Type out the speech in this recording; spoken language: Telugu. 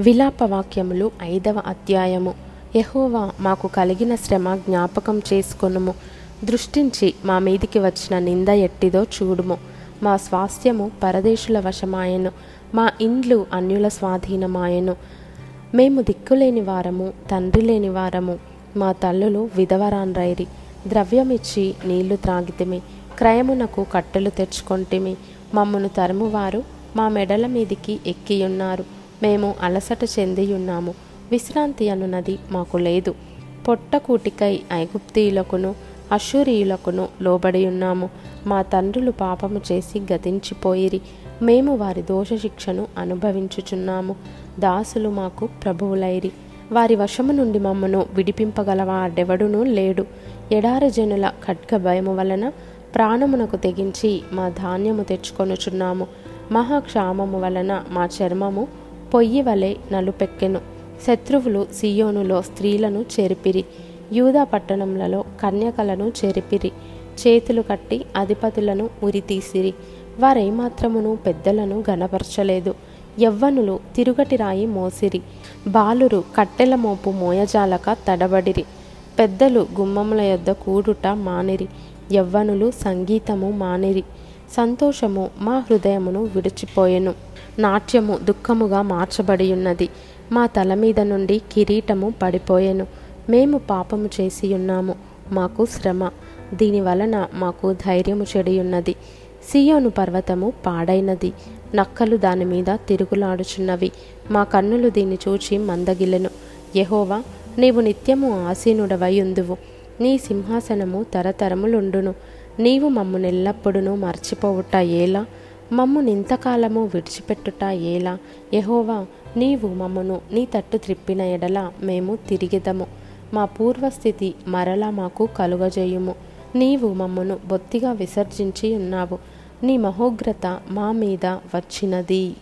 విలాపవాక్యములు ఐదవ అధ్యాయము. యహోవా మాకు కలిగిన శ్రమ జ్ఞాపకం చేసుకొనుము. దృష్టించి మా మీదికి వచ్చిన నింద ఎట్టిదో చూడుము. మా స్వాస్థ్యము పరదేశుల వశమాయను. మా ఇండ్లు అన్యుల స్వాధీనమాయను. మేము దిక్కులేని వారము తండ్రి లేని వారము. మా తల్లులు విధవరాన్రైరి ద్రవ్యమిచ్చి నీళ్ళు త్రాగితిమి. క్రయమునకు కట్టెలు తెచ్చుకొంటిమి. మమ్మను తరుమువారు మా మెడల మీదికి ఎక్కియున్నారు. మేము అలసట చెందియున్నాము. విశ్రాంతి అనున్నది మాకు లేదు. పొట్టకూటికై ఐగుప్తీయులకును అశూరియులకును లోబడి ఉన్నాము మా తండ్రులు పాపము చేసి గతించిపోయిరి. మేము వారి దోష శిక్షను అనుభవించుచున్నాము. దాసులు మాకు ప్రభువులైరి. వారి వశము నుండి మమ్మను విడిపింపగలవాడెవడునూ లేడు. ఎడారి జనుల ఖడ్గ భయము వలన ప్రాణమునకు తెగించి మా ధాన్యము తెచ్చుకొనుచున్నాము. మహాక్షామము వలన మా చర్మము పొయ్యి వలె నలుపెక్కెను. శత్రువులు సియోనులో స్త్రీలను చెరిపిరి. యూదా పట్టణములలో కన్యకలను చెరిపిరి. చేతులు కట్టి అధిపతులను ఉరితీసిరి. వారేమాత్రమును పెద్దలను గనపరచలేదు యవ్వనులు తిరుగటి రాయి మోసిరి. బాలురు కట్టెల మోపు మోయజాలక తడబడిరి. పెద్దలు గుమ్మముల యొద్ద కూడుట మానిరి. యవ్వనులు సంగీతము మానిరి. సంతోషము మా హృదయమును విడిచిపోయెను. నాట్యము దుఃఖముగా మార్చబడి ఉన్నది మా తల మీద నుండి కిరీటము పడిపోయెను. మేము పాపము చేసి ఉన్నాము మాకు శ్రమ. దీని వలన మాకు ధైర్యము చెడియున్నది. సియోను పర్వతము పాడైనది. నక్కలు దాని మీద తిరుగులాడుచున్నవి. మా కన్నులు దీన్ని చూచి మందగిలెను. యహోవా నీవు నిత్యము ఆసీనుడవై ఉందువు నీ సింహాసనము తరతరములుండును. నీవు మమ్మునెల్లప్పుడును మర్చిపోవుట ఏలా మమ్ము నింతకాలము విడిచిపెట్టుట ఏలా యహోవా నీవు మమ్మను నీ తట్టు త్రిప్పిన ఎడల మేము తిరిగిదము. మా పూర్వస్థితి మరలా మాకు కలుగజేయుము. నీవు మమ్మను బొత్తిగా విసర్జించి ఉన్నావు. నీ మహోగ్రత మా మీద వచ్చినది.